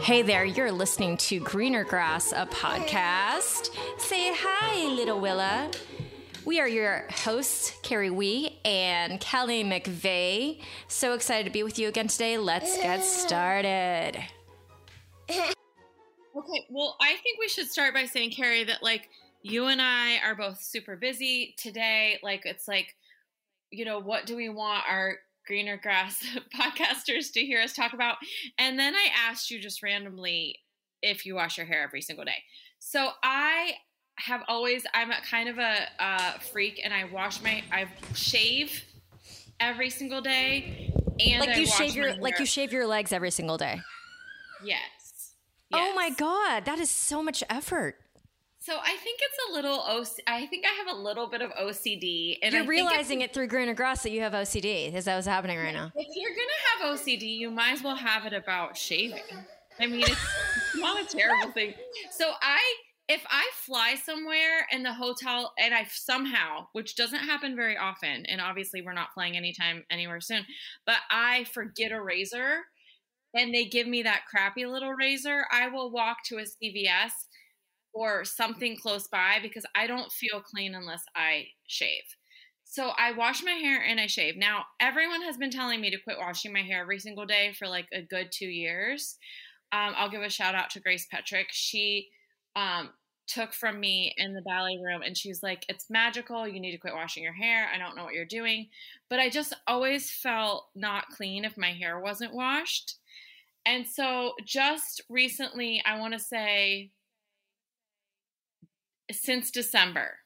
Hey there, you're listening to Greener Grass, a podcast. Say hi, little Willa. We are your hosts, Carrie Wee and Kelly McVeigh. So excited to be with you again today. Let's get started. Okay, well, I think we should start by saying, Carrie, that like you and I are both super busy today. Like, it's like, you know, what do we want our greener grass podcasters to hear us talk about? And then I asked you just randomly if you wash your hair every single day. So I have always, I'm a kind of a, a freak and I wash my, I shave every single day. And Like I you shave your like you shave your legs every single day. Yes. Oh my god, that is so much effort. So I think it's a little OC. I think I have a little bit of OCD, and You're I realizing it through Greener Grass that you have OCD. Is that what's happening right now? If, you're gonna have OCD, you might as well have it about shaving. I mean, it's not a terrible thing. So I, if I fly somewhere and the hotel, and I somehow, which doesn't happen very often, and obviously we're not flying anytime anywhere soon, but I forget a razor, and they give me that crappy little razor, I will walk to a CVS or something close by because I don't feel clean unless I shave. So I wash my hair and I shave. Now, everyone has been telling me to quit washing my hair every single day for like a good two years. Um, I'll give a shout out to Grace Petrick. She um, took from me in the ballet room and she was like, It's magical. You need to quit washing your hair. I don't know what you're doing. But I just always felt not clean if my hair wasn't washed. And so just recently, I want to say since December.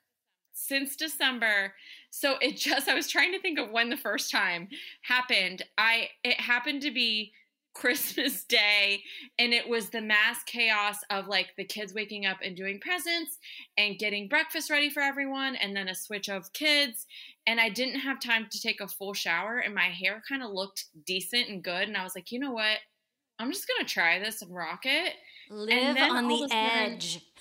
Since December. So it just I was trying to think of when the first time happened. I it happened to be Christmas Day and it was the mass chaos of like the kids waking up and doing presents and getting breakfast ready for everyone and then a switch of kids and I didn't have time to take a full shower and my hair kind of looked decent and good and I was like, "You know what? I'm just going to try this and rock it." Live then on the sudden- edge. uh,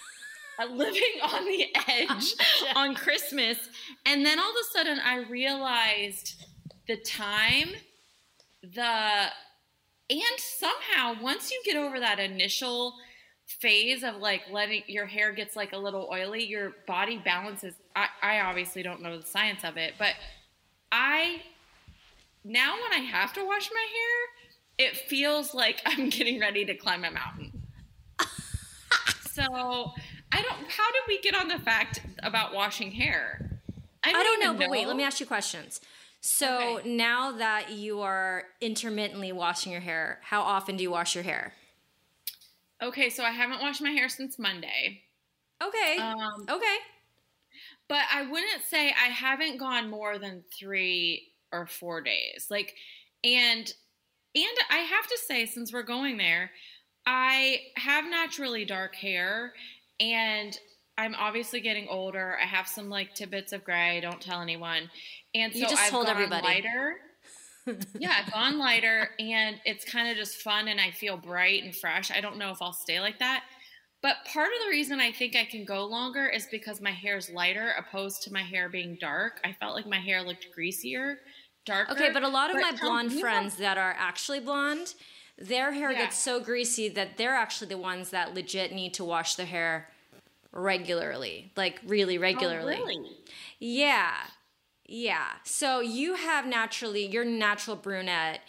Uh, living on the edge on Christmas. And then all of a sudden, I realized the time, the, and somehow once you get over that initial phase of like letting your hair gets like a little oily, your body balances. I, I obviously don't know the science of it, but I, now when I have to wash my hair, it feels like I'm getting ready to climb a mountain. So I don't. How did we get on the fact about washing hair? I don't know, even but wait, let me ask you questions. So Okay. now that you are intermittently washing your hair, how often do you wash your hair? Okay, so I haven't washed my hair since Monday, Okay. um, okay. but I wouldn't say I haven't gone more than three or four days. Like, and and I have to say, since we're going there, I have naturally dark hair, and I'm obviously getting older. I have some like tidbits of gray. Don't tell anyone. And so You just I've told gone everybody. lighter. yeah, I've gone lighter, and it's kind of just fun, and I feel bright and fresh. I don't know if I'll stay like that. But part of the reason I think I can go longer is because my hair is lighter opposed to my hair being dark. I felt like my hair looked greasier, darker. Okay, but a lot of But my blonde friends that are actually blonde, their hair Yeah. gets so greasy that they're actually the ones that legit need to wash their hair regularly. Like really oh, regularly. Oh, really? Yeah. Yeah. So you have naturally, you're natural brunette.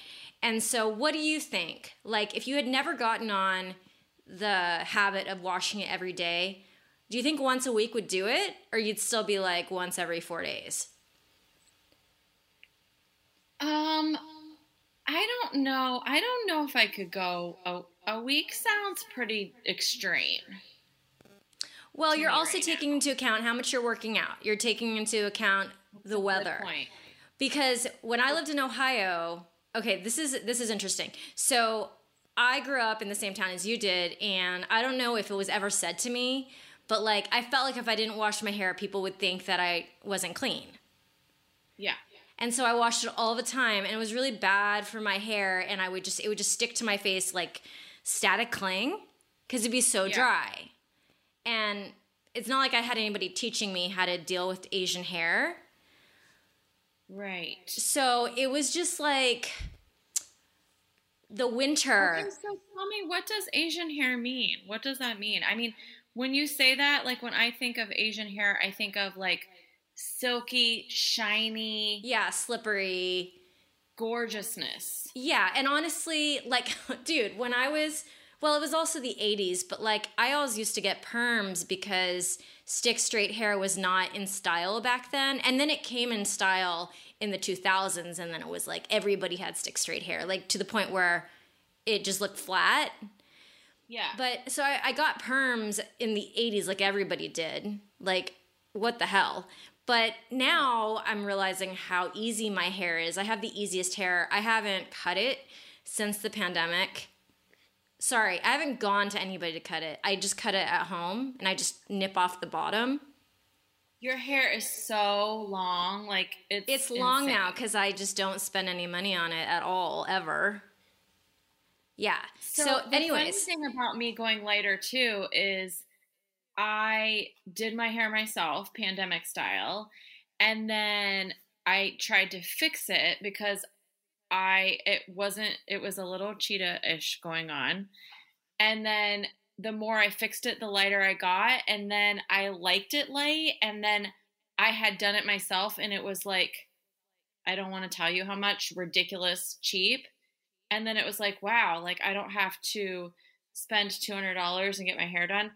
And so what do you think? Like if you had never gotten on the habit of washing it every day, do you think once a week would do it? Or you'd still be like once every four days? Um, I don't know. I don't know if I could go a, a week. Sounds pretty extreme. Well, you're also right taking into account how much you're working out. You're taking into account the weather. because when I lived in Ohio, okay, this is this is interesting. So I grew up in the same town as you did, and I don't know if it was ever said to me, but like I felt like if I didn't wash my hair, people would think that I wasn't clean. Yeah. And so I washed it all the time, and it was really bad for my hair. And I would just it would just stick to my face like static cling because it'd be so Yeah. dry. And it's not like I had anybody teaching me how to deal with Asian hair. Right. So it was just like the winter. Okay, so tell me, what does Asian hair mean? What does that mean? I mean, when you say that, like when I think of Asian hair, I think of like silky, shiny, yeah, slippery gorgeousness. Yeah, and honestly, like, dude, when I was, well, it was also the 80s, but like, I always used to get perms because stick straight hair was not in style back then. And then it came in style in the 2000s, and then it was like everybody had stick straight hair, like to the point where it just looked flat. Yeah. But so I, I got perms in the 80s, like everybody did. Like, what the hell? But now I'm realizing how easy my hair is. I have the easiest hair. I haven't cut it since the pandemic. Sorry, I haven't gone to anybody to cut it. I just cut it at home and I just nip off the bottom. Your hair is so long, like it's It's long insane. now cuz I just don't spend any money on it at all ever. Yeah. So, So, the anyways, funny thing about me going lighter too is I did my hair myself, pandemic style, and then I tried to fix it because I it wasn't it was a little cheetah-ish going on. And then the more I fixed it, the lighter I got, and then I liked it light, and then I had done it myself and it was like I don't want to tell you how much ridiculous cheap. And then it was like, wow, like I don't have to spend $200 and get my hair done.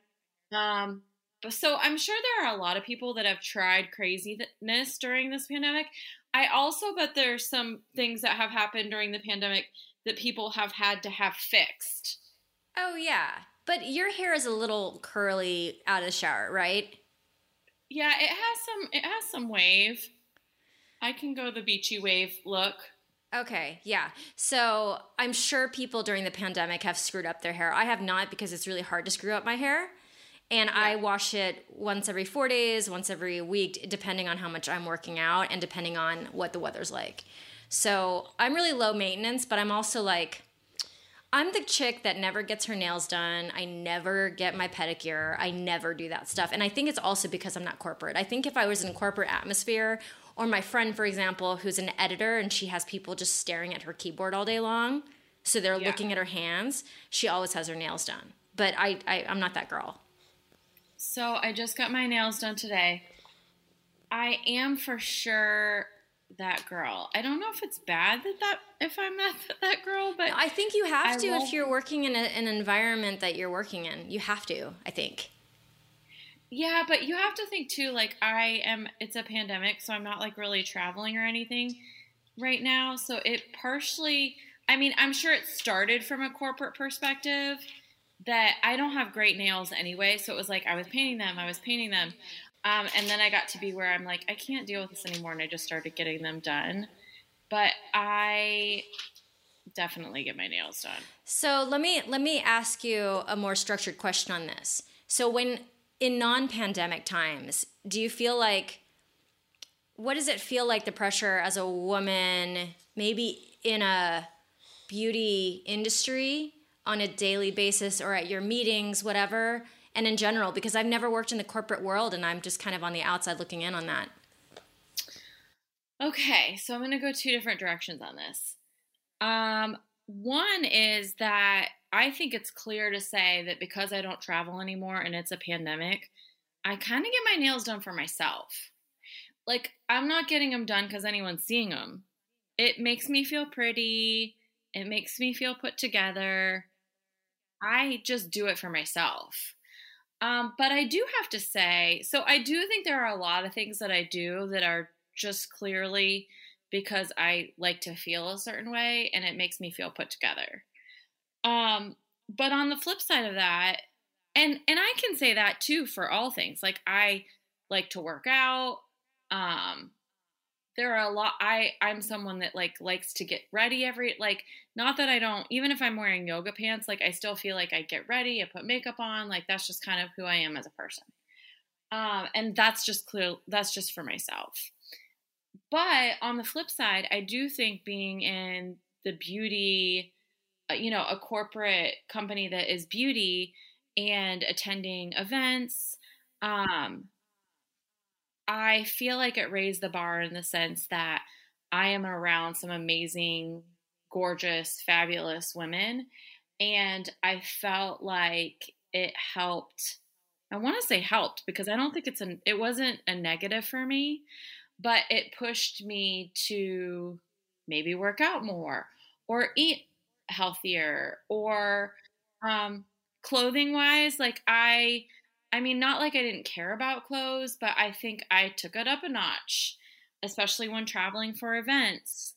Um, but so I'm sure there are a lot of people that have tried craziness during this pandemic. I also bet there's some things that have happened during the pandemic that people have had to have fixed. oh yeah. But your hair is a little curly out of the shower, right? Yeah, it has some it has some wave. I can go the beachy wave look. Okay, yeah. So I'm sure people during the pandemic have screwed up their hair. I have not because it's really hard to screw up my hair. And I wash it once every four days, once every week, depending on how much I'm working out and depending on what the weather's like. So I'm really low maintenance, but I'm also like, I'm the chick that never gets her nails done. I never get my pedicure. I never do that stuff. And I think it's also because I'm not corporate. I think if I was in a corporate atmosphere, or my friend, for example, who's an editor and she has people just staring at her keyboard all day long, so they're Yeah. looking at her hands, she always has her nails done. But I, I I'm not that girl. So I just got my nails done today. I am for sure that girl. I don't know if it's bad that that if I'm that that girl, but I think you have I to if you're working in a, an environment that you're working in. You have to, I think. yeah, but you have to think too. Like I am, it's a pandemic, so I'm not like really traveling or anything right now. So it partially, I mean, I'm sure it started from a corporate perspective that I don't have great nails anyway. So it was like I was painting them, I was painting them. Um, and then I got to be where I'm like, I can't deal with this anymore. And I just started getting them done. But I definitely get my nails done. So let me let me ask you a more structured question on this. So when in non-pandemic times, do you feel like what does it feel like the pressure as a woman maybe in a beauty industry on a daily basis or at your meetings whatever and in general because I've never worked in the corporate world and I'm just kind of on the outside looking in on that. Okay, so I'm going to go two different directions on this. Um, one is that I think it's clear to say that because I don't travel anymore and it's a pandemic, I kind of get my nails done for myself. Like, I'm not getting them done because anyone's seeing them. It makes me feel pretty, it makes me feel put together. I just do it for myself. Um, but I do have to say, so I do think there are a lot of things that I do that are just clearly because I like to feel a certain way and it makes me feel put together. Um, but on the flip side of that, and and I can say that too for all things. Like I like to work out. Um, there are a lot. I I'm someone that like likes to get ready every like not that I don't even if I'm wearing yoga pants like I still feel like I get ready. I put makeup on. Like that's just kind of who I am as a person. Um, and that's just clear. That's just for myself. But on the flip side, I do think being in the beauty, uh, you know, a corporate company that is beauty and attending events, um, I feel like it raised the bar in the sense that I am around some amazing, gorgeous, fabulous women. And I felt like it helped. I want to say helped because I don't think it's an, it wasn't a negative for me, but it pushed me to maybe work out more or eat healthier or um, clothing wise. Like I, I mean, not like I didn't care about clothes, but I think I took it up a notch, especially when traveling for events.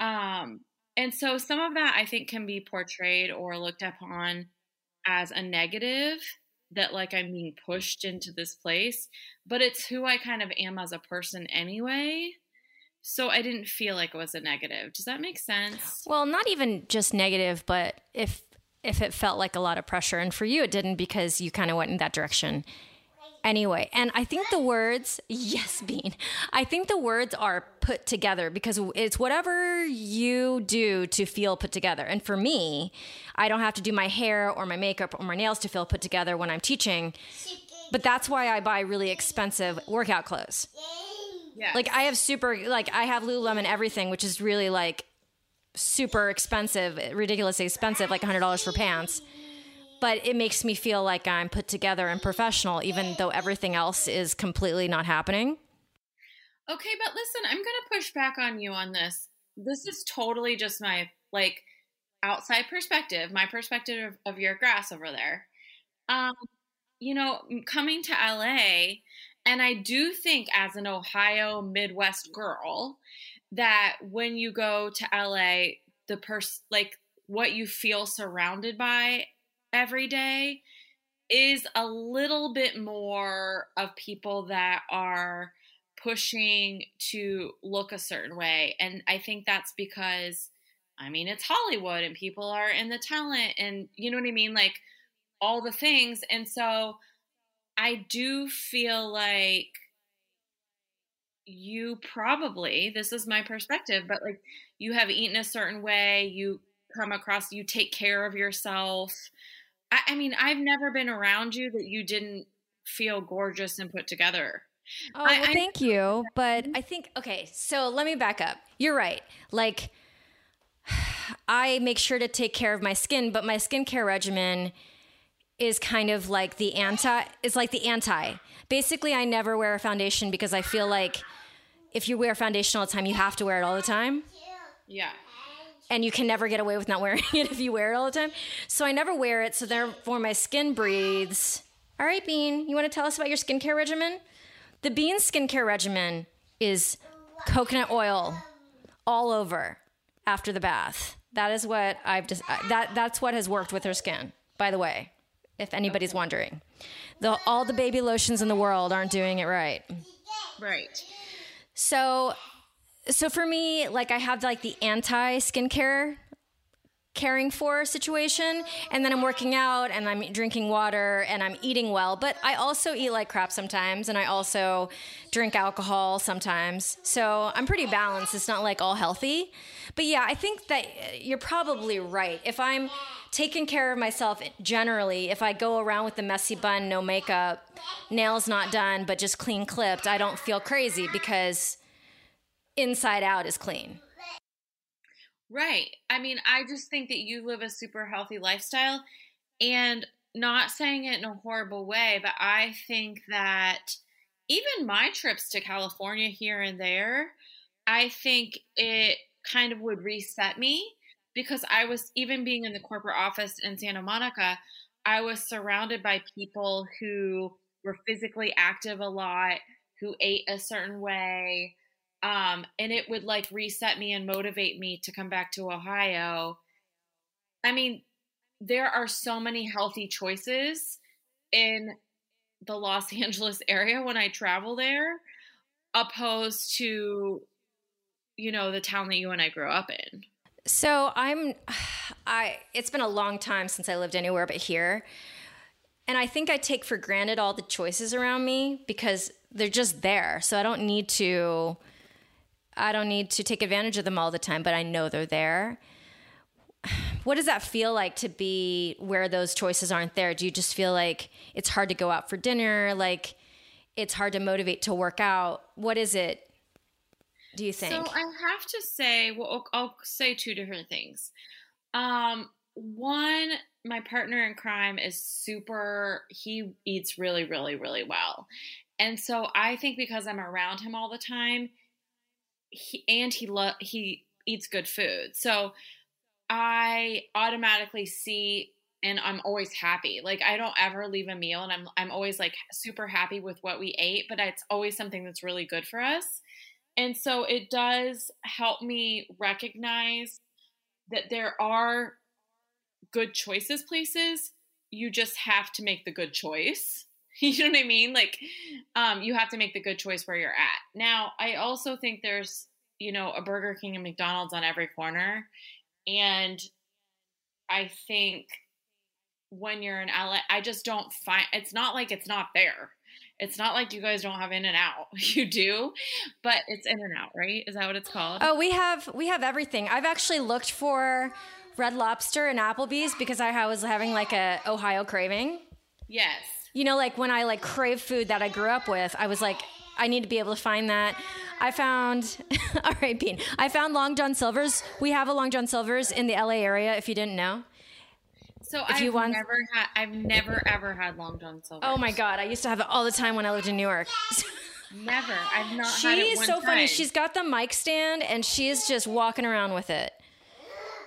Um, and so some of that I think can be portrayed or looked upon as a negative that like I'm being pushed into this place, but it's who I kind of am as a person anyway. So I didn't feel like it was a negative. Does that make sense? Well, not even just negative, but if if it felt like a lot of pressure and for you it didn't because you kind of went in that direction anyway. And I think the words, yes, Bean, I think the words are put together because it's whatever you do to feel put together. And for me, I don't have to do my hair or my makeup or my nails to feel put together when I'm teaching. But that's why I buy really expensive workout clothes. Yeah. Like I have super, like I have Lululemon everything, which is really like super expensive, ridiculously expensive, like $100 for pants but it makes me feel like I'm put together and professional, even though everything else is completely not happening. Okay, but listen, I'm going to push back on you on this. This is totally just my like outside perspective, my perspective of, of your grass over there. Um, you know, coming to LA, and I do think as an Ohio Midwest girl that when you go to LA, the person like what you feel surrounded by every day is a little bit more of people that are pushing to look a certain way. And I think that's because, I mean, it's Hollywood and people are in the talent and you know what I mean? Like all the things. And so I do feel like you probably, this is my perspective, but like you have eaten a certain way, you come across, you take care of yourself I, I mean, I've never been around you that you didn't feel gorgeous and put together. Oh, well, I, thank you. But mm-hmm. I think, okay, so let me back up. You're right. Like, I make sure to take care of my skin, but my skincare regimen is kind of like the anti, is like the anti. Basically, I never wear a foundation because I feel like if you wear foundation all the time, you have to wear it all the time. Yeah and you can never get away with not wearing it if you wear it all the time. So I never wear it. So therefore, my skin breathes. All right, Bean, you want to tell us about your skincare regimen? The Bean skincare regimen is coconut oil all over after the bath. That is what I've just that that's what has worked with her skin. By the way, if anybody's okay. wondering, the all the baby lotions in the world aren't doing it right. Right. So so for me, like I have like the anti skincare caring for situation and then I'm working out and I'm drinking water and I'm eating well. But I also eat like crap sometimes and I also drink alcohol sometimes. So I'm pretty balanced. It's not like all healthy. But yeah I think that uh, you're probably right. If I'm taking care of myself generally if I go around with the messy bun no makeup nails not done but just clean clipped I don't feel crazy because inside out is clean. Right. I mean, I just think that you live a super healthy lifestyle and not saying it in a horrible way, but I think that even my trips to California here and there, I think it kind of would reset me because I was even being in the corporate office in Santa Monica, I was surrounded by people who were physically active a lot, who ate a certain way, um, and it would like reset me and motivate me to come back to Ohio. I mean, there are so many healthy choices in the Los Angeles area when I travel there, opposed to, you know, the town that you and I grew up in. So I'm, I, it's been a long time since I lived anywhere but here. And I think I take for granted all the choices around me because they're just there. So I don't need to I don't need to take advantage of them all the time, but I know they're there. What does that feel like to be where those choices aren't there? Do you just feel like it's hard to go out for dinner? Like it's hard to motivate to work out? What is it? do you think? So I have to say, well, I'll say two different things. Um, one, my partner in crime is super, he eats really, really, really well. And so I think because I'm around him all the time, he, and he lo- he eats good food. So I automatically see and I'm always happy. Like I don't ever leave a meal and I'm I'm always like super happy with what we ate, but it's always something that's really good for us. And so it does help me recognize that there are good choices places. You just have to make the good choice. You know what I mean? Like um you have to make the good choice where you're at. Now, I also think there's, you know, a Burger King and McDonald's on every corner. And I think when you're in LA, I just don't find it's not like it's not there. It's not like you guys don't have In-N-Out. You do, but it's In-N-Out, right? Is that what it's called? Oh, we have we have everything. I've actually looked for Red Lobster and Applebee's because I was having like a Ohio craving. Yes. You know, like when I like crave food that I grew up with, I was like, I need to be able to find that. I found, all right, Bean. I found Long John Silver's. We have a Long John Silver's in the LA area. If you didn't know. So if I've you want, never had, I've never ever had Long John Silver. Oh my god, I used to have it all the time when I lived in New York. never, I've not. She's so time. funny. She's got the mic stand and she's just walking around with it.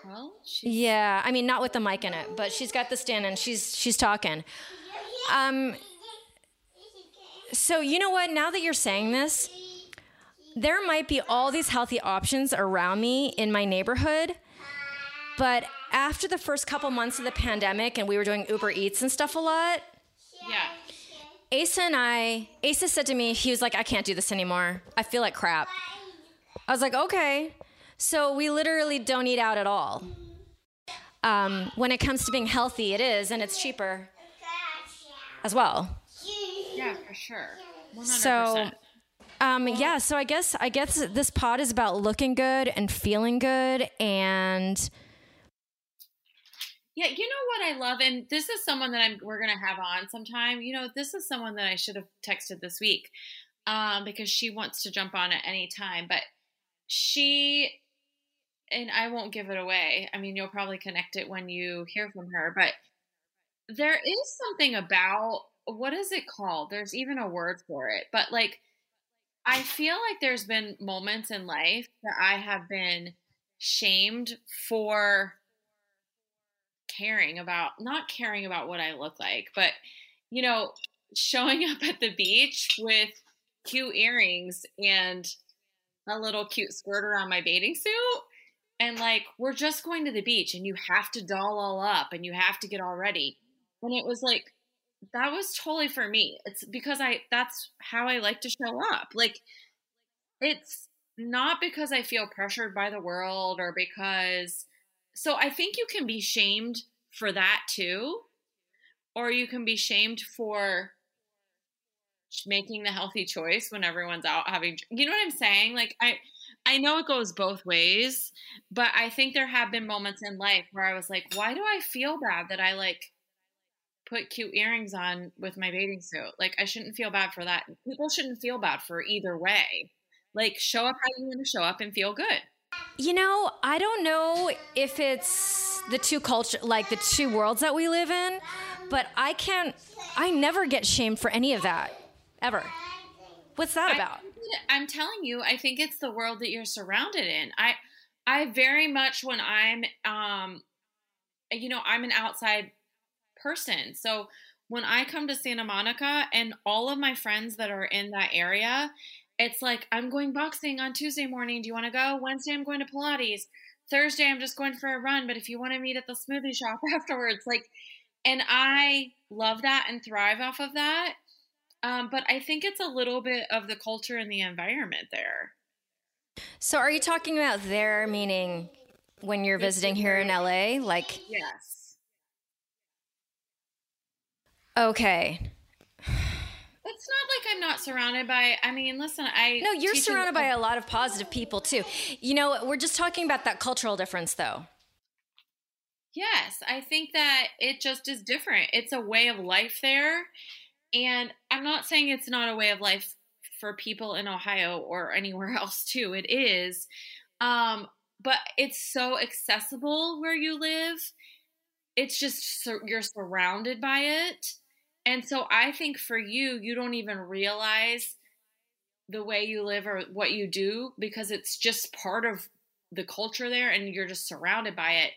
Well, yeah, I mean not with the mic in it, but she's got the stand and she's she's talking. Um. So you know what? Now that you're saying this, there might be all these healthy options around me in my neighborhood, but after the first couple months of the pandemic and we were doing Uber Eats and stuff a lot. Yeah. Asa and I, Asa said to me, he was like, I can't do this anymore. I feel like crap. I was like, okay. So we literally don't eat out at all. Um, when it comes to being healthy, it is, and it's cheaper as well. Yeah, for sure. 100%. So, um, yeah. So I guess I guess this pod is about looking good and feeling good and yeah, you know what I love, and this is someone that I'm we're gonna have on sometime. You know, this is someone that I should have texted this week um, because she wants to jump on at any time. But she and I won't give it away. I mean, you'll probably connect it when you hear from her. But there is something about what is it called? There's even a word for it. But like, I feel like there's been moments in life that I have been shamed for caring about not caring about what I look like, but you know, showing up at the beach with cute earrings and a little cute skirt around my bathing suit and like we're just going to the beach and you have to doll all up and you have to get all ready and it was like that was totally for me it's because i that's how i like to show up like it's not because i feel pressured by the world or because so I think you can be shamed for that too, or you can be shamed for making the healthy choice when everyone's out having you know what I'm saying? Like I I know it goes both ways, but I think there have been moments in life where I was like, why do I feel bad that I like put cute earrings on with my bathing suit? Like I shouldn't feel bad for that. People shouldn't feel bad for either way. Like show up how you want to show up and feel good. You know, I don't know if it's the two culture like the two worlds that we live in, but I can't I never get shamed for any of that ever. What's that about? I, I'm telling you, I think it's the world that you're surrounded in. I I very much when I'm um you know, I'm an outside person. So when I come to Santa Monica and all of my friends that are in that area it's like I'm going boxing on Tuesday morning. Do you want to go? Wednesday I'm going to Pilates. Thursday I'm just going for a run, but if you want to meet at the smoothie shop afterwards, like and I love that and thrive off of that. Um, but I think it's a little bit of the culture and the environment there. So are you talking about there meaning when you're visiting here in LA? Like Yes. Okay it's not like I'm not surrounded by. I mean, listen, I no, you're surrounded by a lot of positive people too. You know, we're just talking about that cultural difference, though. Yes, I think that it just is different. It's a way of life there, and I'm not saying it's not a way of life for people in Ohio or anywhere else too. It is. Um, but it's so accessible where you live. It's just you're surrounded by it. And so I think for you, you don't even realize the way you live or what you do because it's just part of the culture there and you're just surrounded by it.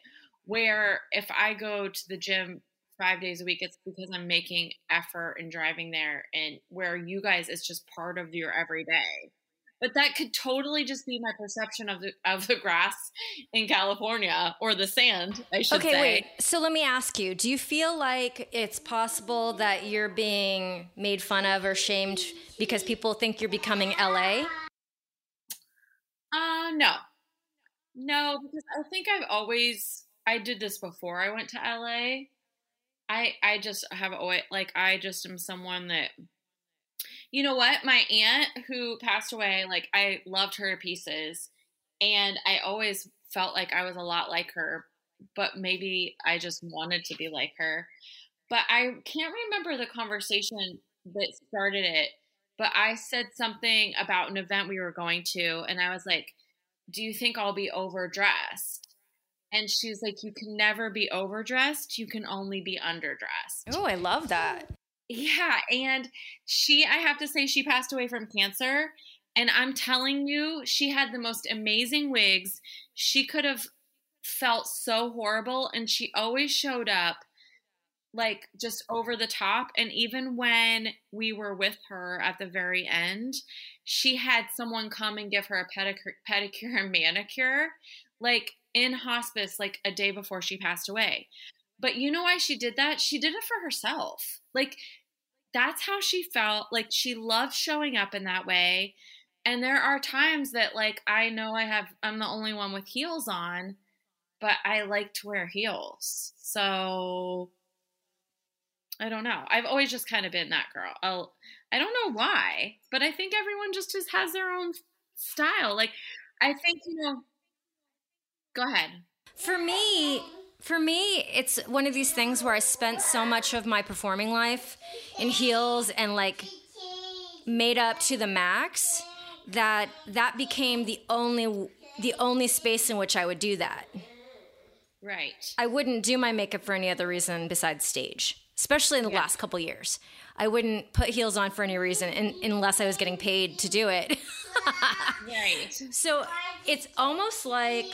Where if I go to the gym five days a week, it's because I'm making effort and driving there. And where you guys, it's just part of your everyday. But that could totally just be my perception of the of the grass in California or the sand. I should say. okay, say. wait. So let me ask you: Do you feel like it's possible that you're being made fun of or shamed because people think you're becoming LA? Uh, no, no, because I think I've always I did this before I went to LA. I I just have always like I just am someone that you know what? My aunt who passed away, like I loved her to pieces. And I always felt like I was a lot like her, but maybe I just wanted to be like her. But I can't remember the conversation that started it. But I said something about an event we were going to, and I was like, Do you think I'll be overdressed? And she was like, You can never be overdressed. You can only be underdressed. Oh, I love that. Yeah, and she I have to say she passed away from cancer and I'm telling you she had the most amazing wigs. She could have felt so horrible and she always showed up like just over the top and even when we were with her at the very end she had someone come and give her a pedicure, pedicure and manicure like in hospice like a day before she passed away. But you know why she did that? She did it for herself. Like that's how she felt. Like she loved showing up in that way. And there are times that like I know I have I'm the only one with heels on, but I like to wear heels. So I don't know. I've always just kind of been that girl. I'll I don't know why, but I think everyone just just has their own style. Like I think, you know, go ahead. For me, for me, it's one of these things where I spent so much of my performing life in heels and like made up to the max that that became the only the only space in which I would do that. Right. I wouldn't do my makeup for any other reason besides stage, especially in the yeah. last couple years. I wouldn't put heels on for any reason in, unless I was getting paid to do it. right. So it's almost like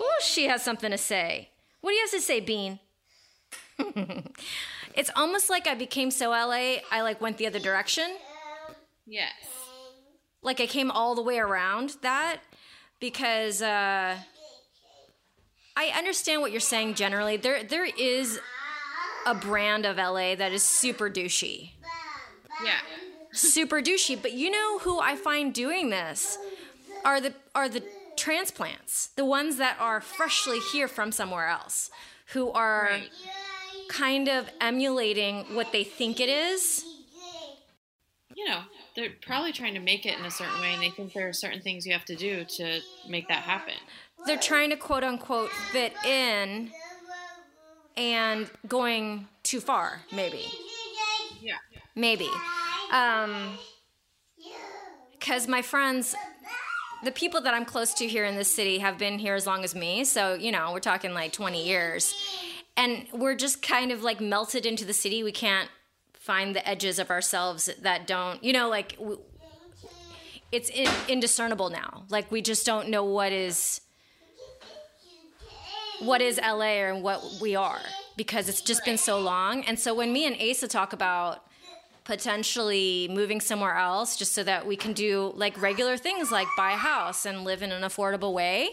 Oh, she has something to say. What do you have to say, Bean? it's almost like I became so LA, I like went the other direction. Yes. Like I came all the way around that because uh, I understand what you're saying generally. There there is a brand of LA that is super douchey. Yeah. super douchey, but you know who I find doing this are the are the transplants, the ones that are freshly here from somewhere else, who are right. kind of emulating what they think it is. You know, they're probably trying to make it in a certain way, and they think there are certain things you have to do to make that happen. They're trying to quote unquote fit in and going too far, maybe. Yeah. Maybe. Um, because my friends the people that I'm close to here in this city have been here as long as me. So, you know, we're talking like 20 years. And we're just kind of like melted into the city. We can't find the edges of ourselves that don't, you know, like it's indiscernible now. Like we just don't know what is what is LA or what we are because it's just been so long. And so when me and Asa talk about potentially moving somewhere else just so that we can do like regular things like buy a house and live in an affordable way.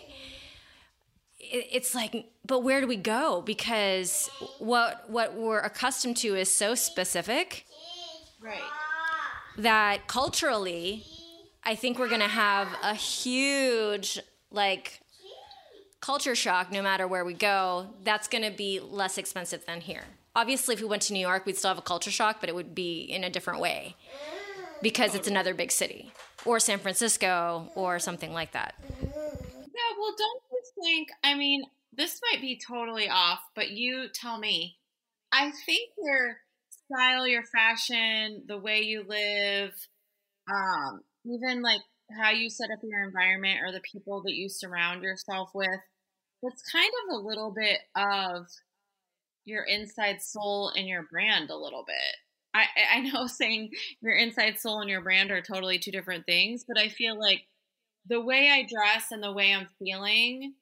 It's like but where do we go? Because what what we're accustomed to is so specific right. that culturally i think we're going to have a huge like culture shock no matter where we go. That's going to be less expensive than here obviously, if we went to New York, we'd still have a culture shock, but it would be in a different way because it's another big city, or San Francisco, or something like that. Yeah, well, don't you think? I mean, this might be totally off, but you tell me. I think your style, your fashion, the way you live, um, even like how you set up your environment or the people that you surround yourself with, it's kind of a little bit of your inside soul and your brand a little bit. I, I know saying your inside soul and your brand are totally two different things, but I feel like the way I dress and the way I'm feeling,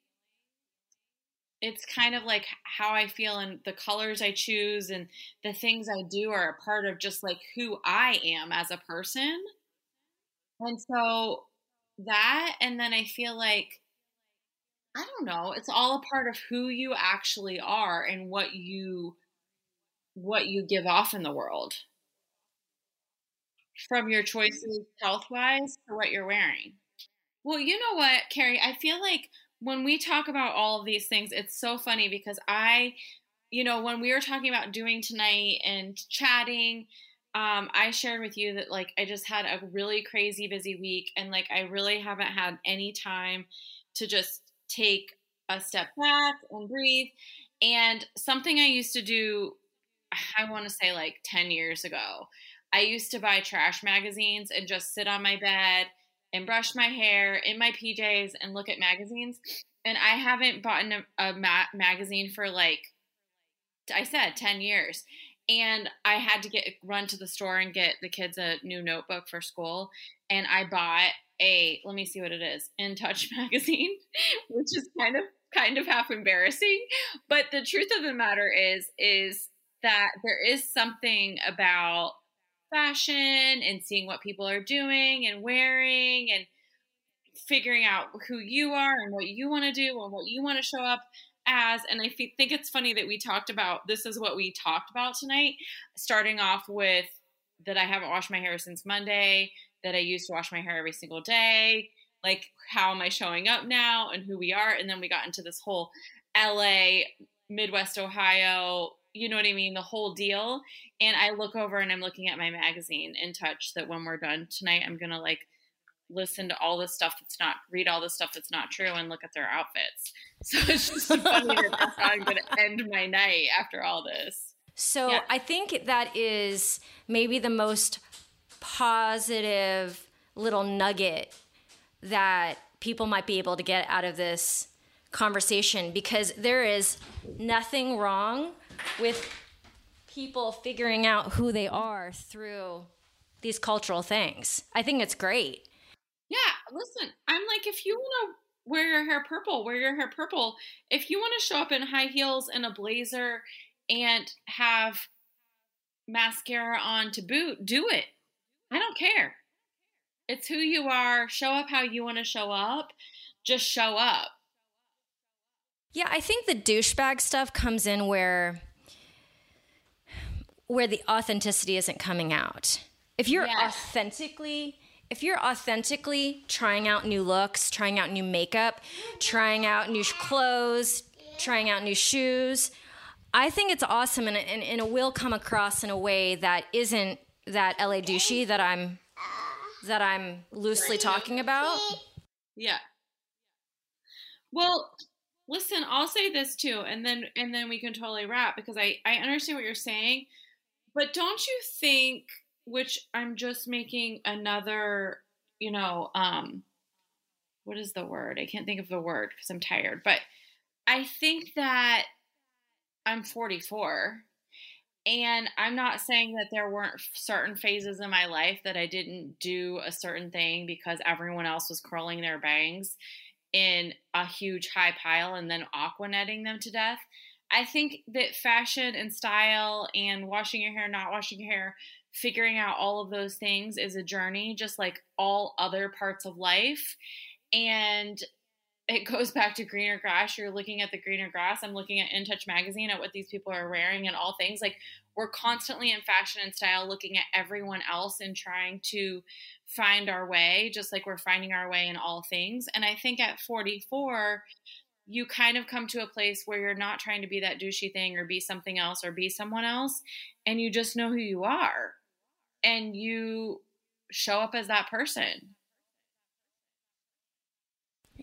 it's kind of like how I feel and the colors I choose and the things I do are a part of just like who I am as a person. And so that, and then I feel like, I don't know, it's all a part of who you actually are and what you what you give off in the world from your choices health wise to what you're wearing. Well, you know what, Carrie, I feel like when we talk about all of these things, it's so funny because I, you know, when we were talking about doing tonight and chatting, um, I shared with you that like I just had a really crazy busy week and like I really haven't had any time to just take a step back and breathe. And something I used to do, I want to say like 10 years ago, I used to buy trash magazines and just sit on my bed and brush my hair in my PJs and look at magazines. And I haven't bought a, a ma- magazine for like, I said, 10 years and I had to get run to the store and get the kids a new notebook for school. And I bought a let me see what it is in Touch magazine, which is kind of kind of half embarrassing. But the truth of the matter is is that there is something about fashion and seeing what people are doing and wearing and figuring out who you are and what you want to do and what you want to show up as, and I think it's funny that we talked about this is what we talked about tonight, starting off with that I haven't washed my hair since Monday, that I used to wash my hair every single day, like how am I showing up now and who we are. And then we got into this whole LA, Midwest Ohio, you know what I mean, the whole deal. And I look over and I'm looking at my magazine in touch that when we're done tonight, I'm going to like listen to all the stuff that's not read all the stuff that's not true and look at their outfits. So it's just funny that that's how I'm going to end my night after all this. So yeah. I think that is maybe the most positive little nugget that people might be able to get out of this conversation because there is nothing wrong with people figuring out who they are through these cultural things. I think it's great. Yeah, listen, I'm like, if you want to wear your hair purple, wear your hair purple. If you want to show up in high heels and a blazer and have mascara on to boot, do it. I don't care. It's who you are. Show up how you want to show up. Just show up. Yeah, I think the douchebag stuff comes in where where the authenticity isn't coming out. If you're yes. authentically if you're authentically trying out new looks, trying out new makeup, trying out new clothes, trying out new shoes, I think it's awesome and, and, and, it will come across in a way that isn't that LA douchey that I'm that I'm loosely talking about. Yeah. Well, listen, I'll say this too, and then and then we can totally wrap because I I understand what you're saying, but don't you think which I'm just making another, you know, um, what is the word? I can't think of the word because I'm tired, but I think that I'm 44 and I'm not saying that there weren't certain phases in my life that I didn't do a certain thing because everyone else was curling their bangs in a huge high pile and then aquanetting them to death. I think that fashion and style and washing your hair, not washing your hair, figuring out all of those things is a journey, just like all other parts of life. And it goes back to greener grass. You're looking at the greener grass. I'm looking at In Touch magazine at what these people are wearing and all things. Like we're constantly in fashion and style looking at everyone else and trying to find our way, just like we're finding our way in all things. And I think at 44, you kind of come to a place where you're not trying to be that douchey thing or be something else or be someone else. And you just know who you are and you show up as that person.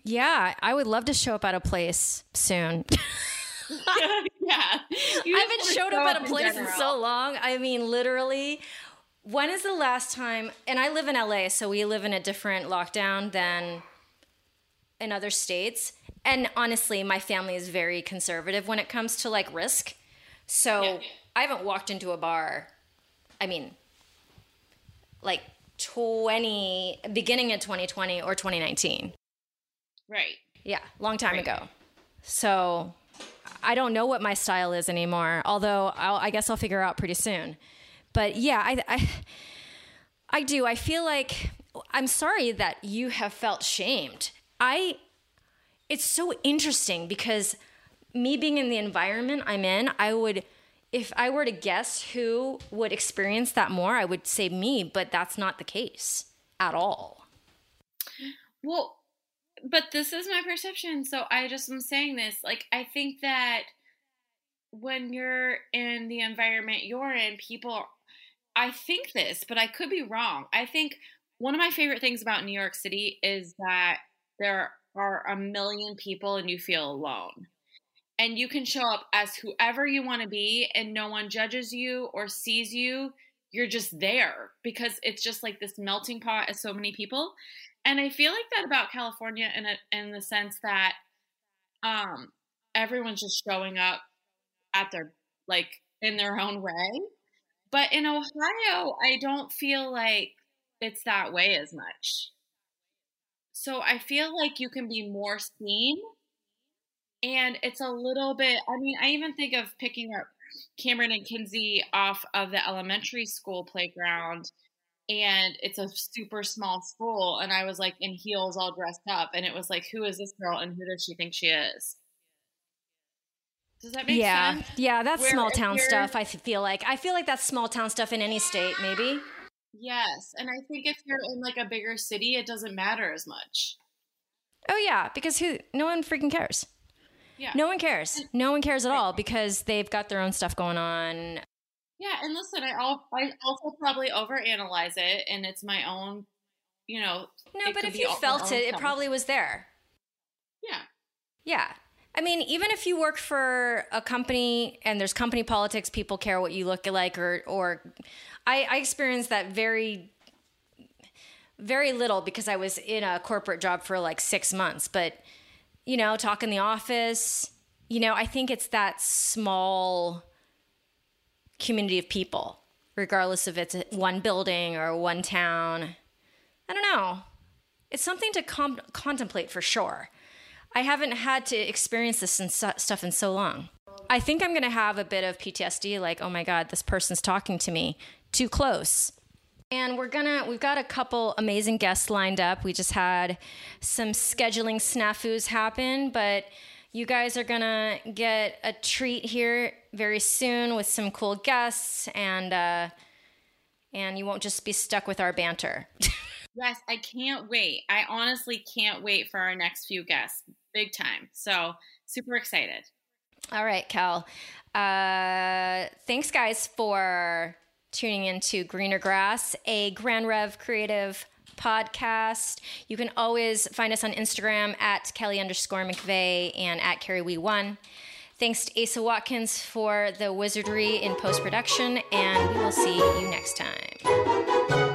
Yeah, I would love to show up at a place soon. yeah. I haven't showed up at a place in, in so long. I mean, literally, when is the last time? And I live in LA, so we live in a different lockdown than in other states. And honestly, my family is very conservative when it comes to like risk. So Yeah. I haven't walked into a bar. I mean, like 20 beginning of 2020 or 2019. Right. Yeah, long time Right. ago. So I don't know what my style is anymore. Although I'll, I guess I'll figure out pretty soon. But yeah, I, I, I do. I feel like I'm sorry that you have felt shamed. I. It's so interesting because me being in the environment I'm in, I would. If I were to guess who would experience that more, I would say me, but that's not the case at all. Well, but this is my perception. So I just am saying this. Like, I think that when you're in the environment you're in, people, I think this, but I could be wrong. I think one of my favorite things about New York City is that there are a million people and you feel alone. And you can show up as whoever you want to be, and no one judges you or sees you. You're just there because it's just like this melting pot of so many people and I feel like that about California in a, in the sense that um everyone's just showing up at their like in their own way. But in Ohio, I don't feel like it's that way as much. So I feel like you can be more seen and it's a little bit I mean, I even think of picking up Cameron and Kinsey off of the elementary school playground and it's a super small school and i was like in heels all dressed up and it was like who is this girl and who does she think she is does that make yeah, sense yeah, that's Where small town stuff. I feel like I feel like that's small town stuff in any state, maybe. yes and i think if you're in like a bigger city it doesn't matter as much Oh yeah, because who? No one freaking cares. yeah No one cares. No one cares at all because they've got their own stuff going on. Yeah and listen i al- i also probably overanalyze it and it's my own you know No, but if you felt it, it probably was there. yeah Yeah. I mean, even if you work for a company and there's company politics, people care what you look like, or or I, I experienced that very very little because I was in a corporate job for like six months. But you know, talk in the office, you know, I think it's that small community of people, regardless if it's one building or one town. I don't know. It's something to com- contemplate for sure. I haven't had to experience this su- stuff in so long. I think I'm going to have a bit of PTSD like, oh my God, this person's talking to me too close. And we're gonna, we've got a couple amazing guests lined up. We just had some scheduling snafus happen, but you guys are gonna get a treat here very soon with some cool guests, and uh, and you won't just be stuck with our banter. yes i can't wait i honestly can't wait for our next few guests big time so super excited All right, Cal. Uh, thanks, guys, for tuning into Greener Grass, a Grand Rev Creative podcast. You can always find us on Instagram at Kelly underscore McVeigh and at Carrie Wee One. Thanks to Asa Watkins for the wizardry in post production, and we will see you next time.